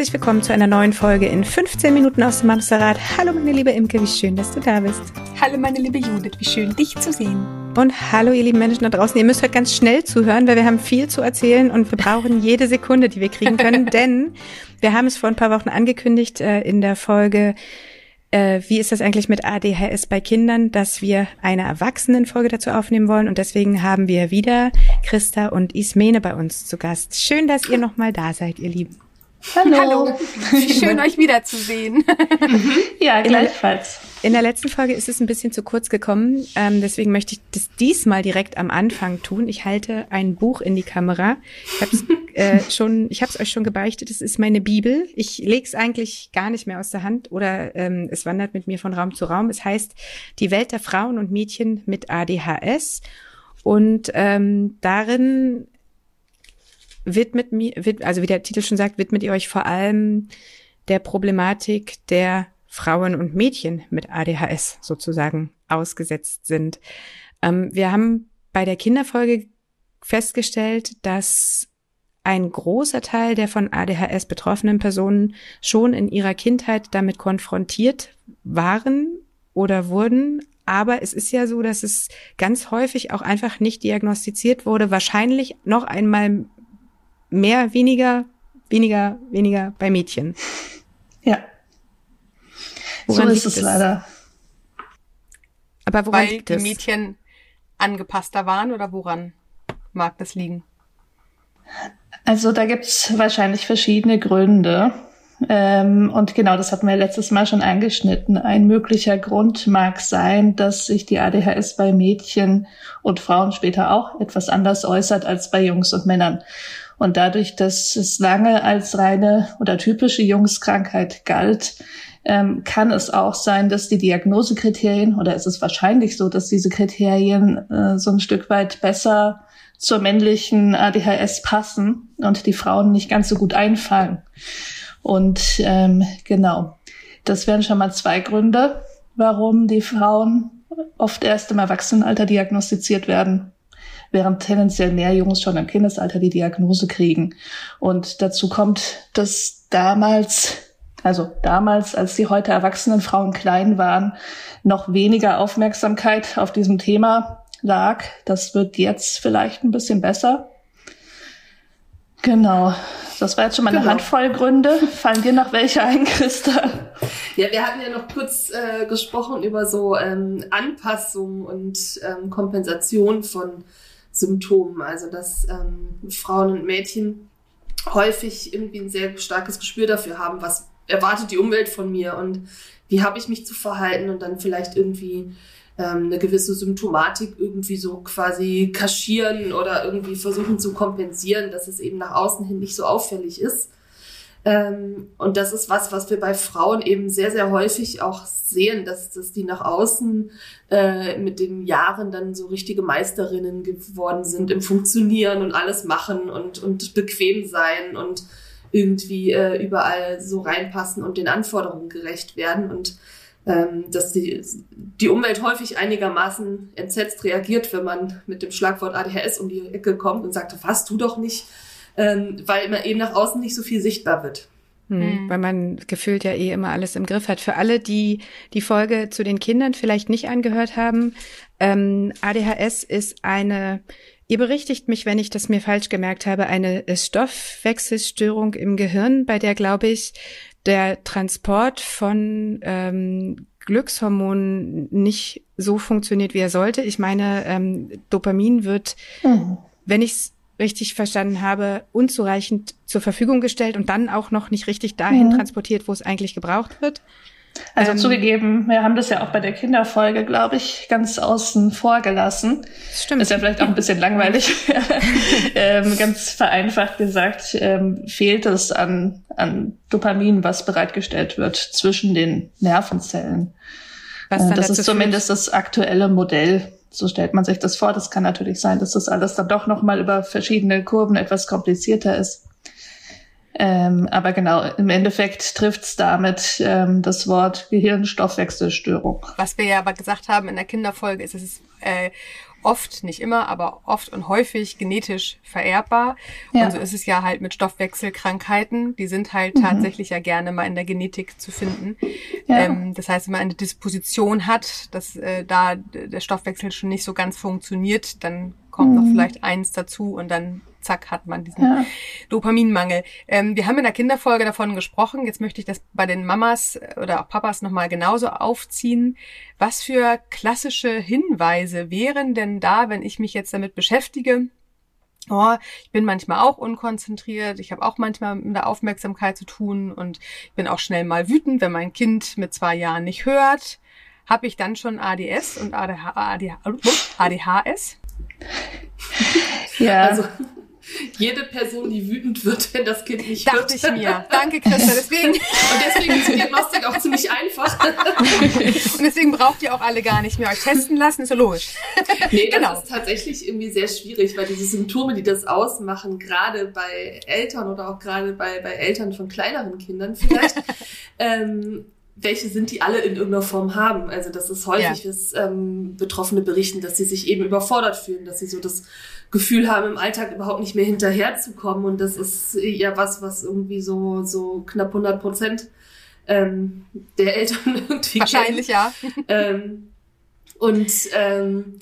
Herzlich willkommen zu einer neuen Folge in 15 Minuten aus dem Hamsterrad. Hallo meine liebe Imke, wie schön, dass du da bist. Hallo meine liebe Judith, wie schön dich zu sehen. Und hallo ihr lieben Menschen da draußen, ihr müsst heute ganz schnell zuhören, weil wir haben viel zu erzählen und wir brauchen jede Sekunde, die wir kriegen können, denn wir haben es vor ein paar Wochen angekündigt äh, in der Folge äh, wie ist das eigentlich mit ADHS bei Kindern, dass wir eine Erwachsenenfolge dazu aufnehmen wollen. Und deswegen haben wir wieder Christa und Ismene bei uns zu Gast. Schön, dass ihr nochmal da seid, ihr Lieben. Hallo. Hallo. Schön, euch wiederzusehen. ja, gleichfalls. In der letzten Folge ist es ein bisschen zu kurz gekommen. Ähm, deswegen möchte ich das diesmal direkt am Anfang tun. Ich halte ein Buch in die Kamera. Ich habe es äh, schon, ich habe es euch schon gebeichtet. Es ist meine Bibel. Ich lege es eigentlich gar nicht mehr aus der Hand oder ähm, es wandert mit mir von Raum zu Raum. Es heißt Die Welt der Frauen und Mädchen mit ADHS. Und ähm, darin widmet mir, also wie der Titel schon sagt, widmet ihr euch vor allem der Problematik der Frauen und Mädchen mit ADHS sozusagen ausgesetzt sind. Ähm, wir haben bei der Kinderfolge festgestellt, dass ein großer Teil der von ADHS betroffenen Personen schon in ihrer Kindheit damit konfrontiert waren oder wurden. Aber es ist ja so, dass es ganz häufig auch einfach nicht diagnostiziert wurde. Wahrscheinlich noch einmal mehr, weniger, weniger, weniger bei Mädchen. Ja. Woran so ist es leider. Aber woran Weil liegt es? die Mädchen angepasster waren oder woran mag das liegen? Also da gibt's wahrscheinlich verschiedene Gründe. Ähm, und genau, das hatten wir letztes Mal schon angeschnitten. Ein möglicher Grund mag sein, dass sich die ADHS bei Mädchen und Frauen später auch etwas anders äußert als bei Jungs und Männern. Und dadurch, dass es lange als reine oder typische Jungskrankheit galt, ähm, kann es auch sein, dass die Diagnosekriterien oder ist es wahrscheinlich so, dass diese Kriterien äh, so ein Stück weit besser zur männlichen ADHS passen und die Frauen nicht ganz so gut einfallen. Und ähm, genau, das wären schon mal zwei Gründe, warum die Frauen oft erst im Erwachsenenalter diagnostiziert werden während tendenziell mehr Jungs schon im Kindesalter die Diagnose kriegen. Und dazu kommt, dass damals, also damals, als die heute erwachsenen Frauen klein waren, noch weniger Aufmerksamkeit auf diesem Thema lag. Das wird jetzt vielleicht ein bisschen besser. Genau. Das war jetzt schon mal eine genau. Handvoll Gründe. Fallen dir noch welche ein, Christa? Ja, wir hatten ja noch kurz äh, gesprochen über so ähm, Anpassung und ähm, Kompensation von Symptomen. Also dass ähm, Frauen und Mädchen häufig irgendwie ein sehr starkes Gespür dafür haben, was erwartet die Umwelt von mir und wie habe ich mich zu verhalten und dann vielleicht irgendwie ähm, eine gewisse Symptomatik irgendwie so quasi kaschieren oder irgendwie versuchen zu kompensieren, dass es eben nach außen hin nicht so auffällig ist. Ähm, und das ist was, was wir bei Frauen eben sehr, sehr häufig auch sehen, dass, dass die nach außen äh, mit den Jahren dann so richtige Meisterinnen geworden sind im Funktionieren und alles machen und, und bequem sein und irgendwie äh, überall so reinpassen und den Anforderungen gerecht werden. Und ähm, dass die, die Umwelt häufig einigermaßen entsetzt reagiert, wenn man mit dem Schlagwort ADHS um die Ecke kommt und sagt, was, du doch nicht ähm, weil man eben nach außen nicht so viel sichtbar wird. Hm, mhm. Weil man gefühlt ja eh immer alles im Griff hat. Für alle, die die Folge zu den Kindern vielleicht nicht angehört haben, ähm, ADHS ist eine, ihr berichtigt mich, wenn ich das mir falsch gemerkt habe, eine Stoffwechselstörung im Gehirn, bei der, glaube ich, der Transport von ähm, Glückshormonen nicht so funktioniert, wie er sollte. Ich meine, ähm, Dopamin wird, mhm. wenn ich es richtig verstanden habe, unzureichend zur Verfügung gestellt und dann auch noch nicht richtig dahin mhm. transportiert, wo es eigentlich gebraucht wird. Also ähm, zugegeben, wir haben das ja auch bei der Kinderfolge, glaube ich, ganz außen vor gelassen. Stimmt. Ist ja vielleicht auch ein bisschen langweilig. ähm, ganz vereinfacht gesagt, ähm, fehlt es an, an Dopamin, was bereitgestellt wird zwischen den Nervenzellen. Was äh, das ist zumindest das aktuelle Modell so stellt man sich das vor. Das kann natürlich sein, dass das alles dann doch nochmal über verschiedene Kurven etwas komplizierter ist. Ähm, aber genau, im Endeffekt trifft es damit ähm, das Wort Gehirnstoffwechselstörung. Was wir ja aber gesagt haben in der Kinderfolge ist, es ist äh, oft, nicht immer, aber oft und häufig genetisch vererbbar. Ja. Und so ist es ja halt mit Stoffwechselkrankheiten. Die sind halt mhm. tatsächlich ja gerne mal in der Genetik zu finden. Ja. Ähm, das heißt, wenn man eine Disposition hat, dass äh, da der Stoffwechsel schon nicht so ganz funktioniert, dann kommt mhm. noch vielleicht eins dazu und dann zack, hat man diesen ja. Dopaminmangel. Ähm, wir haben in der Kinderfolge davon gesprochen. Jetzt möchte ich das bei den Mamas oder auch Papas nochmal genauso aufziehen. Was für klassische Hinweise wären denn da, wenn ich mich jetzt damit beschäftige? Oh, ich bin manchmal auch unkonzentriert, ich habe auch manchmal mit der Aufmerksamkeit zu tun und ich bin auch schnell mal wütend, wenn mein Kind mit zwei Jahren nicht hört. Habe ich dann schon ADS und ADH, ADH, ADHS? Ja. Also jede Person, die wütend wird, wenn das Kind nicht Dachte hört. Dachte ich mir. Danke, Christa. Deswegen. Und deswegen ist die Diagnostik auch ziemlich einfach. Und deswegen braucht ihr auch alle gar nicht mehr euch testen lassen. Ist ja logisch. Nee, das genau. ist tatsächlich irgendwie sehr schwierig, weil diese Symptome, die das ausmachen, gerade bei Eltern oder auch gerade bei, bei Eltern von kleineren Kindern vielleicht, ähm, welche sind, die alle in irgendeiner Form haben. Also das ist häufig, ja. dass ähm, Betroffene berichten, dass sie sich eben überfordert fühlen, dass sie so das Gefühl haben, im Alltag überhaupt nicht mehr hinterherzukommen. Und das ist ja was, was irgendwie so, so knapp 100 Prozent ähm, der Eltern irgendwie Wahrscheinlich, kennen. ja. Ähm, und ähm,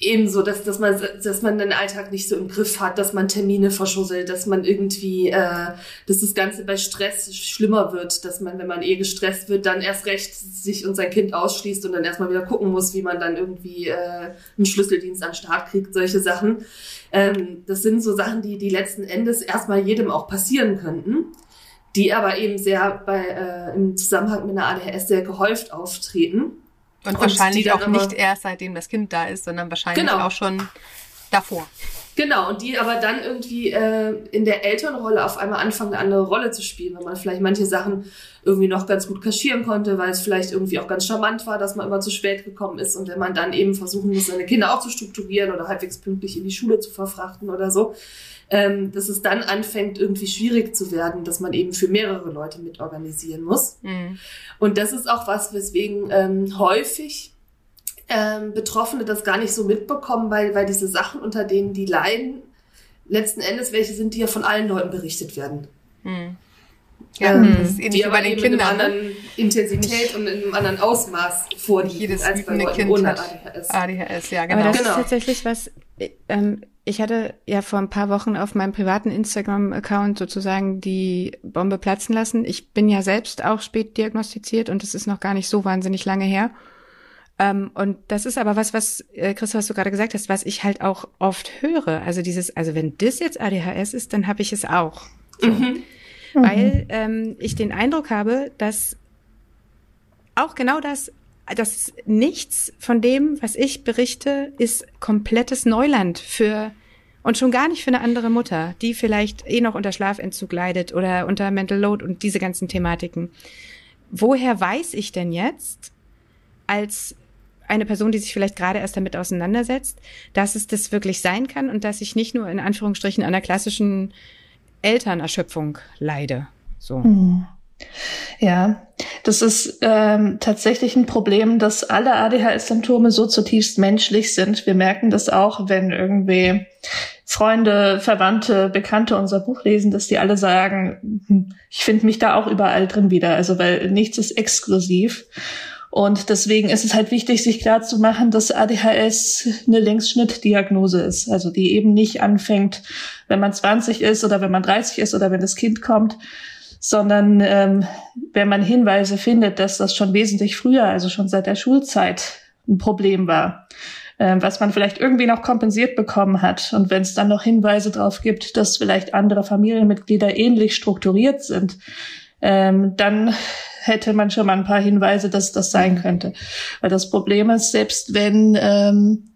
ebenso, dass, dass man, dass man den Alltag nicht so im Griff hat, dass man Termine verschusselt, dass man irgendwie, äh, dass das Ganze bei Stress schlimmer wird, dass man, wenn man eh gestresst wird, dann erst recht sich und sein Kind ausschließt und dann erstmal wieder gucken muss, wie man dann irgendwie äh, einen Schlüsseldienst an Start kriegt, solche Sachen. Ähm, das sind so Sachen, die, die letzten Endes erstmal jedem auch passieren könnten, die aber eben sehr bei, äh, im Zusammenhang mit einer ADHS sehr gehäuft auftreten. Und, und wahrscheinlich auch nicht erst seitdem das Kind da ist, sondern wahrscheinlich genau. auch schon davor. Genau, und die aber dann irgendwie äh, in der Elternrolle auf einmal anfangen, eine andere Rolle zu spielen, weil man vielleicht manche Sachen irgendwie noch ganz gut kaschieren konnte, weil es vielleicht irgendwie auch ganz charmant war, dass man immer zu spät gekommen ist und wenn man dann eben versuchen muss, seine Kinder auch zu strukturieren oder halbwegs pünktlich in die Schule zu verfrachten oder so, ähm, dass es dann anfängt, irgendwie schwierig zu werden, dass man eben für mehrere Leute mitorganisieren muss. Mhm. Und das ist auch was, weswegen ähm, häufig ähm, Betroffene das gar nicht so mitbekommen, weil, weil diese Sachen, unter denen die leiden, letzten Endes welche sind, die ja von allen Leuten berichtet werden. Mhm. Ja, ähm, das ist ähnlich die aber bei den Kindern. In einer ne? anderen Intensität und in einem anderen Ausmaß vorliegen Jedes als bei Leuten kind ohne ADHS. ADHS, ja, genau. Aber das genau. ist tatsächlich was, ähm, ich hatte ja vor ein paar Wochen auf meinem privaten Instagram-Account sozusagen die Bombe platzen lassen. Ich bin ja selbst auch spät diagnostiziert und es ist noch gar nicht so wahnsinnig lange her. Ähm, und das ist aber was, was, äh, Chris, was du gerade gesagt hast, was ich halt auch oft höre. Also dieses, also wenn das jetzt ADHS ist, dann habe ich es auch. So. Mhm. Weil ähm, ich den Eindruck habe, dass auch genau das dass nichts von dem, was ich berichte, ist komplettes Neuland für und schon gar nicht für eine andere Mutter, die vielleicht eh noch unter Schlafentzug leidet oder unter Mental Load und diese ganzen Thematiken. Woher weiß ich denn jetzt als eine Person, die sich vielleicht gerade erst damit auseinandersetzt, dass es das wirklich sein kann und dass ich nicht nur in Anführungsstrichen einer klassischen Elternerschöpfung leide. So. Hm. Ja, das ist ähm, tatsächlich ein Problem, dass alle ADHS-Symptome so zutiefst menschlich sind. Wir merken das auch, wenn irgendwie Freunde, Verwandte, Bekannte unser Buch lesen, dass die alle sagen, hm, ich finde mich da auch überall drin wieder. Also weil nichts ist exklusiv. Und deswegen ist es halt wichtig, sich klar zu machen, dass ADHS eine Längsschnittdiagnose ist. Also die eben nicht anfängt, wenn man 20 ist oder wenn man 30 ist oder wenn das Kind kommt, sondern ähm, wenn man Hinweise findet, dass das schon wesentlich früher, also schon seit der Schulzeit ein Problem war, äh, was man vielleicht irgendwie noch kompensiert bekommen hat und wenn es dann noch Hinweise darauf gibt, dass vielleicht andere Familienmitglieder ähnlich strukturiert sind, ähm, dann hätte man schon mal ein paar Hinweise, dass das sein könnte. Weil das Problem ist, selbst wenn ähm,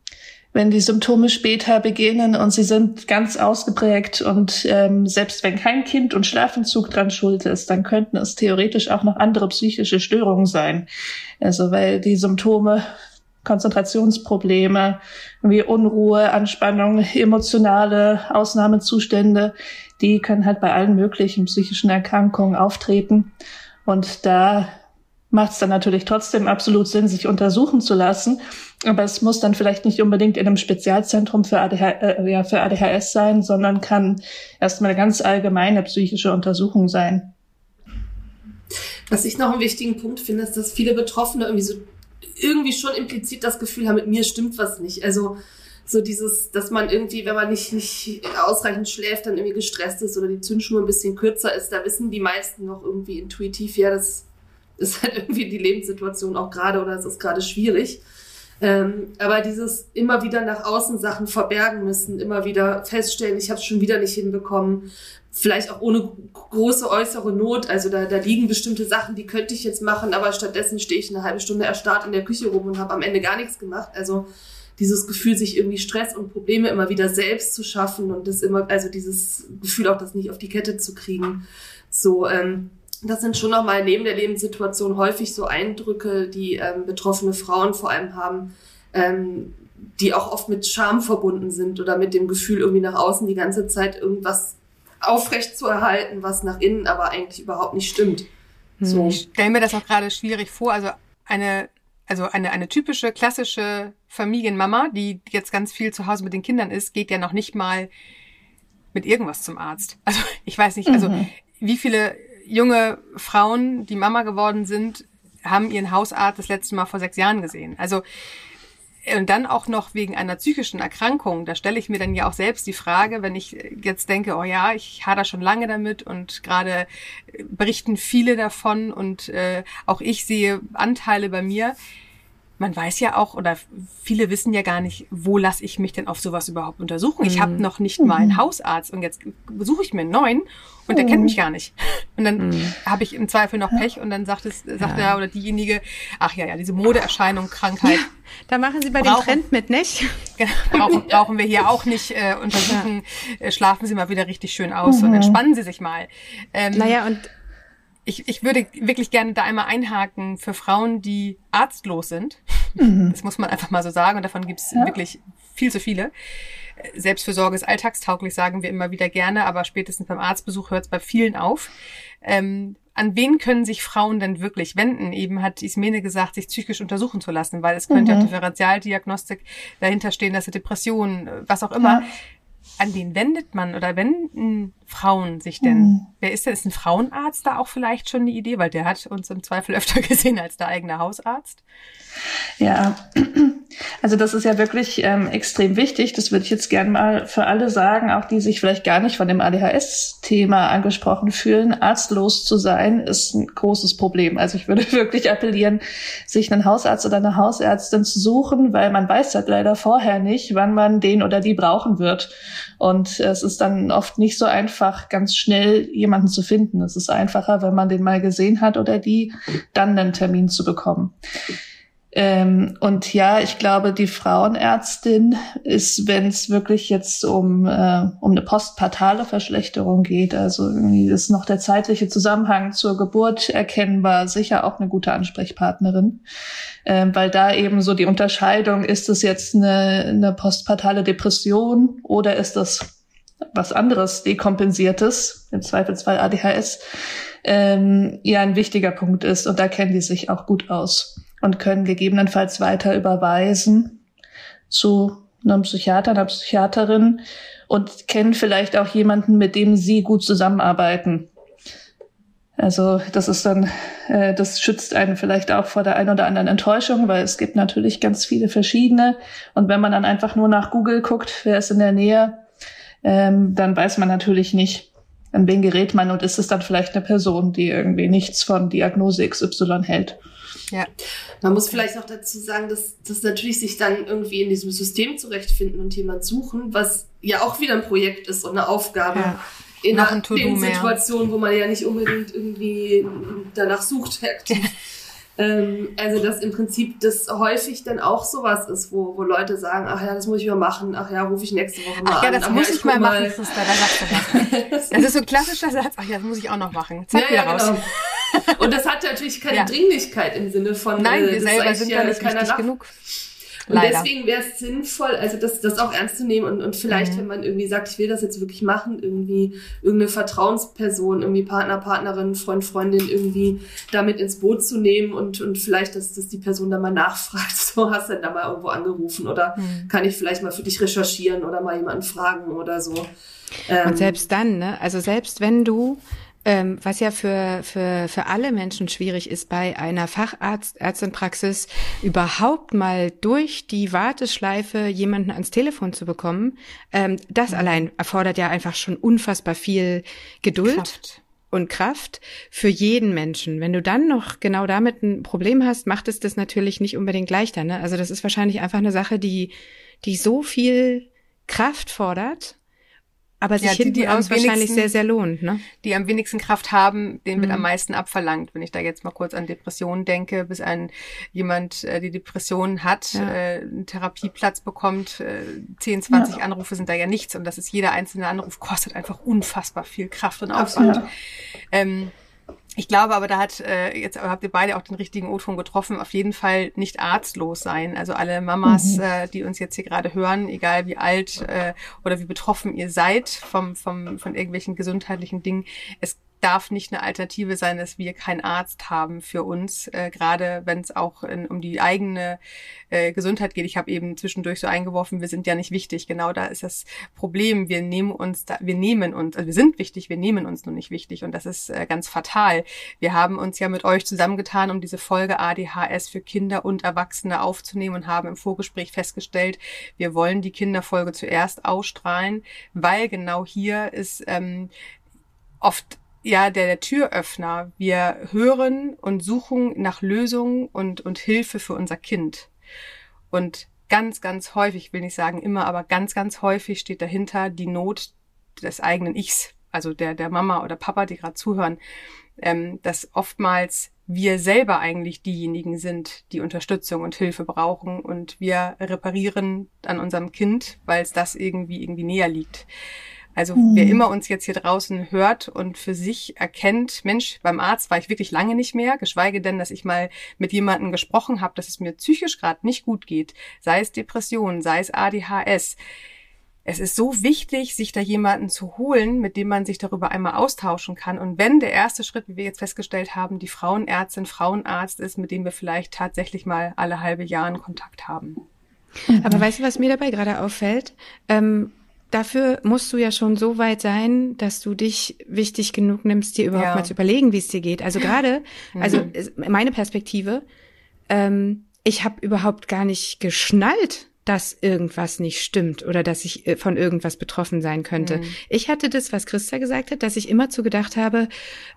wenn die Symptome später beginnen und sie sind ganz ausgeprägt und ähm, selbst wenn kein Kind und Schlafentzug dran schuld ist, dann könnten es theoretisch auch noch andere psychische Störungen sein. Also weil die Symptome Konzentrationsprobleme, wie Unruhe, Anspannung, emotionale Ausnahmezustände, die können halt bei allen möglichen psychischen Erkrankungen auftreten. Und da macht es dann natürlich trotzdem absolut Sinn, sich untersuchen zu lassen. Aber es muss dann vielleicht nicht unbedingt in einem Spezialzentrum für, ADH, äh, ja, für ADHS sein, sondern kann erstmal eine ganz allgemeine psychische Untersuchung sein. Was ich noch einen wichtigen Punkt finde, ist, dass viele Betroffene irgendwie so irgendwie schon implizit das Gefühl haben, mit mir stimmt was nicht. Also so dieses, dass man irgendwie, wenn man nicht, nicht ausreichend schläft, dann irgendwie gestresst ist oder die Zündschnur ein bisschen kürzer ist, da wissen die meisten noch irgendwie intuitiv, ja, das ist halt irgendwie die Lebenssituation auch gerade oder es ist gerade schwierig. Ähm, aber dieses immer wieder nach außen Sachen verbergen müssen, immer wieder feststellen, ich habe es schon wieder nicht hinbekommen, vielleicht auch ohne große äußere Not. Also da, da liegen bestimmte Sachen, die könnte ich jetzt machen, aber stattdessen stehe ich eine halbe Stunde erstarrt in der Küche rum und habe am Ende gar nichts gemacht. Also dieses Gefühl, sich irgendwie Stress und Probleme immer wieder selbst zu schaffen und das immer, also dieses Gefühl auch, das nicht auf die Kette zu kriegen. So, ähm, das sind schon nochmal neben der Lebenssituation häufig so Eindrücke, die ähm, betroffene Frauen vor allem haben, ähm, die auch oft mit Scham verbunden sind oder mit dem Gefühl, irgendwie nach außen die ganze Zeit irgendwas aufrecht zu erhalten, was nach innen aber eigentlich überhaupt nicht stimmt. Hm. So. Ich stelle mir das auch gerade schwierig vor. Also eine, also eine, eine typische klassische Familienmama, die jetzt ganz viel zu Hause mit den Kindern ist, geht ja noch nicht mal mit irgendwas zum Arzt. Also ich weiß nicht, also mhm. wie viele junge Frauen, die Mama geworden sind, haben ihren Hausarzt das letzte Mal vor sechs Jahren gesehen. Also und dann auch noch wegen einer psychischen Erkrankung, da stelle ich mir dann ja auch selbst die Frage, wenn ich jetzt denke, oh ja, ich hader schon lange damit und gerade berichten viele davon und äh, auch ich sehe Anteile bei mir man weiß ja auch, oder viele wissen ja gar nicht, wo lasse ich mich denn auf sowas überhaupt untersuchen. Ich habe mhm. noch nicht mal einen mhm. Hausarzt und jetzt besuche ich mir einen neuen und der kennt mhm. mich gar nicht. Und dann mhm. habe ich im Zweifel noch Pech und dann sagt es, sagt ja. er oder diejenige, ach ja, ja, diese Modeerscheinung, Krankheit. Ja, da machen Sie bei brauchen, dem Trend mit, nicht? Genau, brauchen, brauchen wir hier auch nicht äh, untersuchen. Ja. Äh, schlafen Sie mal wieder richtig schön aus und entspannen Sie sich mal. Ähm, naja, und ich, ich würde wirklich gerne da einmal einhaken für Frauen, die arztlos sind. Mhm. Das muss man einfach mal so sagen und davon gibt es ja. wirklich viel zu viele. Selbstfürsorge ist alltagstauglich, sagen wir immer wieder gerne, aber spätestens beim Arztbesuch hört es bei vielen auf. Ähm, an wen können sich Frauen denn wirklich wenden? Eben hat Ismene gesagt, sich psychisch untersuchen zu lassen, weil es könnte mhm. ja Differentialdiagnostik dahinter stehen, dass sie Depressionen, was auch immer. Ja an wen wendet man oder wenden Frauen sich denn? Mhm. Wer ist denn? Ist ein Frauenarzt da auch vielleicht schon eine Idee? Weil der hat uns im Zweifel öfter gesehen als der eigene Hausarzt. Ja, also das ist ja wirklich ähm, extrem wichtig. Das würde ich jetzt gerne mal für alle sagen, auch die sich vielleicht gar nicht von dem ADHS-Thema angesprochen fühlen. Arztlos zu sein ist ein großes Problem. Also ich würde wirklich appellieren, sich einen Hausarzt oder eine Hausärztin zu suchen, weil man weiß halt leider vorher nicht, wann man den oder die brauchen wird. Und es ist dann oft nicht so einfach, ganz schnell jemanden zu finden. Es ist einfacher, wenn man den mal gesehen hat oder die, dann einen Termin zu bekommen. Ähm, und ja, ich glaube, die Frauenärztin ist, wenn es wirklich jetzt um, äh, um eine postpartale Verschlechterung geht, also irgendwie ist noch der zeitliche Zusammenhang zur Geburt erkennbar, sicher auch eine gute Ansprechpartnerin, ähm, weil da eben so die Unterscheidung, ist es jetzt eine, eine postpartale Depression oder ist das was anderes, dekompensiertes, im Zweifelsfall ADHS, ähm, ja ein wichtiger Punkt ist und da kennen die sich auch gut aus und können gegebenenfalls weiter überweisen zu einem Psychiater, einer Psychiaterin und kennen vielleicht auch jemanden, mit dem sie gut zusammenarbeiten. Also das ist dann, äh, das schützt einen vielleicht auch vor der einen oder anderen Enttäuschung, weil es gibt natürlich ganz viele verschiedene. Und wenn man dann einfach nur nach Google guckt, wer ist in der Nähe, ähm, dann weiß man natürlich nicht, an wen gerät man und ist es dann vielleicht eine Person, die irgendwie nichts von Diagnose XY hält. Ja, man muss vielleicht noch dazu sagen, dass, dass natürlich sich dann irgendwie in diesem System zurechtfinden und jemand suchen, was ja auch wieder ein Projekt ist und eine Aufgabe. Ja. In einer Situation, wo man ja nicht unbedingt irgendwie danach sucht, aktiv. ähm, also, dass im Prinzip das häufig dann auch sowas ist, wo, wo Leute sagen, ach ja, das muss ich mal machen, ach ja, rufe ich nächste Woche mal ach ja, das an. muss ja, ich, mal machen, Sister, da sagst du. Das ist so ein klassischer Satz, ach ja, das muss ich auch noch machen. Zeig ja, ja, raus. Genau. Und das hat natürlich keine ja. Dringlichkeit im Sinne von, Nein, äh, wir selber sind ja da nicht wichtig genug. Und Leider. deswegen wäre es sinnvoll, also das, das auch ernst zu nehmen und, und vielleicht, mhm. wenn man irgendwie sagt, ich will das jetzt wirklich machen, irgendwie irgendeine Vertrauensperson, irgendwie Partner, Partnerin, Freund, Freundin irgendwie damit ins Boot zu nehmen und, und vielleicht, dass, dass die Person da mal nachfragt, so hast du denn da mal irgendwo angerufen oder mhm. kann ich vielleicht mal für dich recherchieren oder mal jemanden fragen oder so. Ähm, und selbst dann, ne? Also selbst wenn du ähm, was ja für, für, für alle Menschen schwierig ist, bei einer Facharzt-Ärztinpraxis überhaupt mal durch die Warteschleife jemanden ans Telefon zu bekommen, ähm, das mhm. allein erfordert ja einfach schon unfassbar viel Geduld. Kraft. Und Kraft für jeden Menschen. Wenn du dann noch genau damit ein Problem hast, macht es das natürlich nicht unbedingt leichter. Ne? Also das ist wahrscheinlich einfach eine Sache, die, die so viel Kraft fordert aber sich ja, hinten die raus wahrscheinlich sehr, sehr lohnt, ne? Die am wenigsten Kraft haben, denen wird mhm. am meisten abverlangt. Wenn ich da jetzt mal kurz an Depressionen denke, bis ein jemand äh, die Depression hat, ja. äh, einen Therapieplatz bekommt, äh, 10, 20 ja. Anrufe sind da ja nichts. Und das ist jeder einzelne Anruf kostet einfach unfassbar viel Kraft und Aufwand. Ähm, ich glaube aber, da hat äh, jetzt habt ihr beide auch den richtigen O-Ton getroffen. Auf jeden Fall nicht arztlos sein. Also alle Mamas, mhm. äh, die uns jetzt hier gerade hören, egal wie alt äh, oder wie betroffen ihr seid vom, vom von irgendwelchen gesundheitlichen Dingen, es darf nicht eine Alternative sein, dass wir keinen Arzt haben für uns, äh, gerade wenn es auch in, um die eigene äh, Gesundheit geht. Ich habe eben zwischendurch so eingeworfen, wir sind ja nicht wichtig. Genau da ist das Problem. Wir nehmen uns, da, wir nehmen uns, also wir sind wichtig, wir nehmen uns nur nicht wichtig und das ist äh, ganz fatal. Wir haben uns ja mit euch zusammengetan, um diese Folge ADHS für Kinder und Erwachsene aufzunehmen und haben im Vorgespräch festgestellt, wir wollen die Kinderfolge zuerst ausstrahlen, weil genau hier ist ähm, oft ja der, der Türöffner. Wir hören und suchen nach Lösungen und, und Hilfe für unser Kind. Und ganz, ganz häufig, will nicht sagen immer, aber ganz, ganz häufig steht dahinter die Not des eigenen Ichs, also der, der Mama oder Papa, die gerade zuhören, ähm, dass oftmals wir selber eigentlich diejenigen sind, die Unterstützung und Hilfe brauchen und wir reparieren an unserem Kind, weil es das irgendwie irgendwie näher liegt. Also mhm. wer immer uns jetzt hier draußen hört und für sich erkennt, Mensch, beim Arzt war ich wirklich lange nicht mehr, geschweige denn, dass ich mal mit jemandem gesprochen habe, dass es mir psychisch gerade nicht gut geht, sei es Depression, sei es ADHS. Es ist so wichtig, sich da jemanden zu holen, mit dem man sich darüber einmal austauschen kann. Und wenn der erste Schritt, wie wir jetzt festgestellt haben, die Frauenärztin, Frauenarzt ist, mit dem wir vielleicht tatsächlich mal alle halbe Jahre Kontakt haben. Aber weißt du, was mir dabei gerade auffällt? Ähm, dafür musst du ja schon so weit sein, dass du dich wichtig genug nimmst, dir überhaupt ja. mal zu überlegen, wie es dir geht. Also gerade, also mhm. meine Perspektive, ähm, ich habe überhaupt gar nicht geschnallt, dass irgendwas nicht stimmt oder dass ich äh, von irgendwas betroffen sein könnte. Mhm. Ich hatte das, was Christa gesagt hat, dass ich immer zu gedacht habe,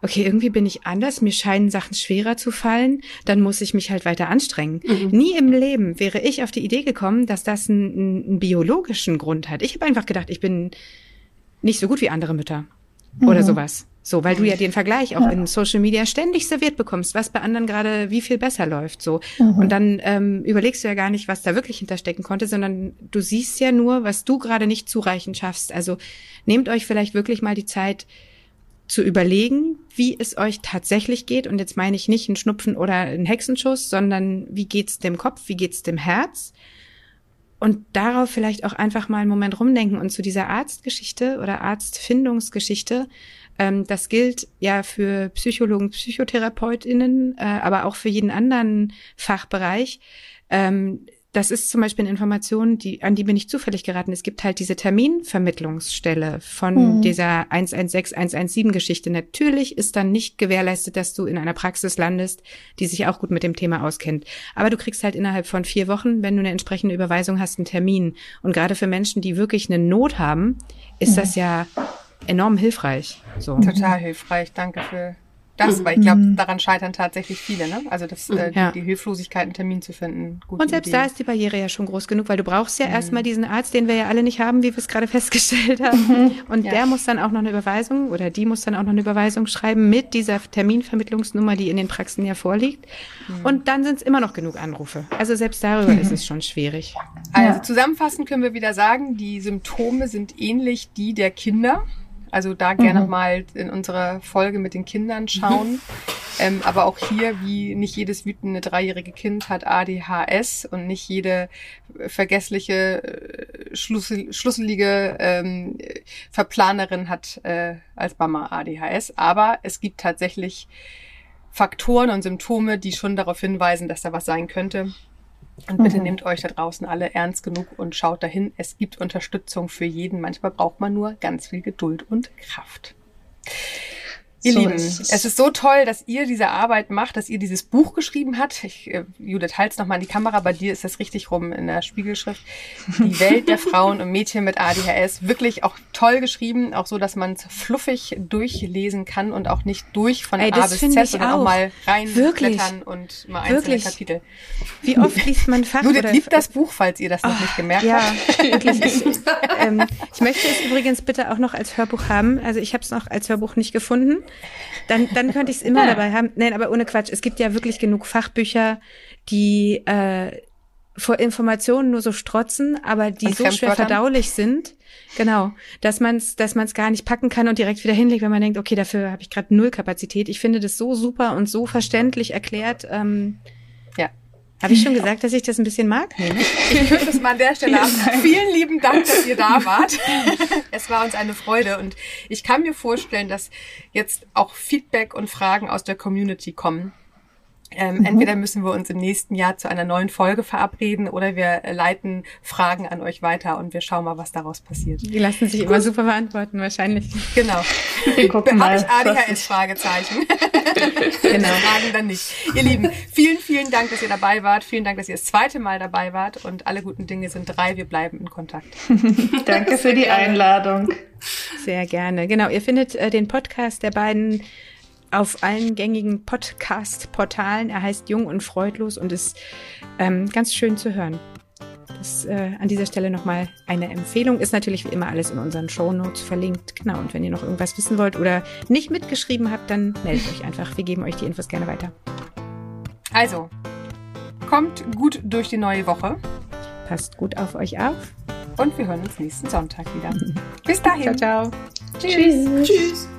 okay, irgendwie bin ich anders, mir scheinen Sachen schwerer zu fallen, dann muss ich mich halt weiter anstrengen. Mhm. Nie im Leben wäre ich auf die Idee gekommen, dass das einen, einen biologischen Grund hat. Ich habe einfach gedacht, ich bin nicht so gut wie andere Mütter mhm. oder sowas. So, weil du ja den Vergleich auch ja. in Social Media ständig serviert bekommst, was bei anderen gerade wie viel besser läuft. So. Mhm. Und dann ähm, überlegst du ja gar nicht, was da wirklich hinterstecken konnte, sondern du siehst ja nur, was du gerade nicht zureichend schaffst. Also nehmt euch vielleicht wirklich mal die Zeit zu überlegen, wie es euch tatsächlich geht. Und jetzt meine ich nicht einen Schnupfen oder einen Hexenschuss, sondern wie geht's dem Kopf, wie geht's dem Herz? und darauf vielleicht auch einfach mal einen Moment rumdenken und zu dieser Arztgeschichte oder Arztfindungsgeschichte ähm, das gilt ja für Psychologen, Psychotherapeutinnen, äh, aber auch für jeden anderen Fachbereich. Ähm, das ist zum Beispiel eine Information, die, an die bin ich zufällig geraten. Es gibt halt diese Terminvermittlungsstelle von mhm. dieser 116, 117 Geschichte. Natürlich ist dann nicht gewährleistet, dass du in einer Praxis landest, die sich auch gut mit dem Thema auskennt. Aber du kriegst halt innerhalb von vier Wochen, wenn du eine entsprechende Überweisung hast, einen Termin. Und gerade für Menschen, die wirklich eine Not haben, ist mhm. das ja enorm hilfreich. So. Total hilfreich. Danke für das, weil ich glaube, mhm. daran scheitern tatsächlich viele, ne? Also das, äh, ja. die, die, Hilflosigkeit, einen Termin zu finden. Gute und selbst Idee. da ist die Barriere ja schon groß genug, weil du brauchst ja mhm. erstmal diesen Arzt, den wir ja alle nicht haben, wie wir es gerade festgestellt haben. Mhm. Und ja. der muss dann auch noch eine Überweisung oder die muss dann auch noch eine Überweisung schreiben mit dieser Terminvermittlungsnummer, die in den Praxen ja vorliegt. Mhm. Und dann sind es immer noch genug Anrufe. Also selbst darüber ist es schon schwierig. Also zusammenfassend können wir wieder sagen, die Symptome sind ähnlich die der Kinder. Also da gerne mhm. mal in unserer Folge mit den Kindern schauen. Ähm, aber auch hier, wie nicht jedes wütende dreijährige Kind hat ADHS und nicht jede vergessliche, äh, schlussel, schlüsselige ähm, Verplanerin hat äh, als Mama ADHS. Aber es gibt tatsächlich Faktoren und Symptome, die schon darauf hinweisen, dass da was sein könnte. Und bitte mhm. nehmt euch da draußen alle ernst genug und schaut dahin. Es gibt Unterstützung für jeden. Manchmal braucht man nur ganz viel Geduld und Kraft. Ihr so Lieben, ist es. es. ist so toll, dass ihr diese Arbeit macht, dass ihr dieses Buch geschrieben habt. Ich, äh, Judith, halt's nochmal in die Kamera. Bei dir ist das richtig rum in der Spiegelschrift. Die Welt der Frauen und Mädchen mit ADHS. Wirklich auch toll geschrieben. Auch so, dass man es fluffig durchlesen kann und auch nicht durch von Ey, A bis Z, sondern auch. auch mal reinblättern und mal einzelne Wirklich? Kapitel. Wie oft liest man Fach? Judith liebt das Buch, falls ihr das oh, noch nicht gemerkt ja, habt. Wirklich. Ich, ähm, ich möchte es übrigens bitte auch noch als Hörbuch haben. Also ich habe es noch als Hörbuch nicht gefunden dann, dann könnte ich es immer dabei haben. Nein, aber ohne Quatsch. Es gibt ja wirklich genug Fachbücher, die äh, vor Informationen nur so strotzen, aber die so schwer verdaulich sind, genau, dass man es dass man's gar nicht packen kann und direkt wieder hinlegt, wenn man denkt, okay, dafür habe ich gerade null Kapazität. Ich finde das so super und so verständlich erklärt. Ähm, ja. Habe ich schon gesagt, dass ich das ein bisschen mag? Nee, ne? Ich würde es mal an der Stelle ab. Vielen lieben Dank, dass ihr da wart. es war uns eine Freude und ich kann mir vorstellen, dass jetzt auch Feedback und Fragen aus der Community kommen. Ähm, mhm. Entweder müssen wir uns im nächsten Jahr zu einer neuen Folge verabreden oder wir leiten Fragen an euch weiter und wir schauen mal, was daraus passiert. Die lassen sich Gut. immer super beantworten, wahrscheinlich. Genau. Wir gucken mal. ich ADHS? Fragezeichen. genau. Fragen dann nicht. Ihr Lieben, vielen, vielen Dank, dass ihr dabei wart. Vielen Dank, dass ihr das zweite Mal dabei wart und alle guten Dinge sind drei. Wir bleiben in Kontakt. Danke für die Einladung. Sehr gerne. Genau, ihr findet äh, den Podcast der beiden auf allen gängigen Podcast-Portalen. Er heißt Jung und Freudlos und ist ähm, ganz schön zu hören. Das äh, an dieser Stelle nochmal eine Empfehlung. Ist natürlich wie immer alles in unseren Show Notes verlinkt. Genau, und wenn ihr noch irgendwas wissen wollt oder nicht mitgeschrieben habt, dann meldet euch einfach. Wir geben euch die Infos gerne weiter. Also, kommt gut durch die neue Woche. Passt gut auf euch auf. Und wir hören uns nächsten Sonntag wieder. Bis dahin. Ciao, ciao. Tschüss. Tschüss. Tschüss.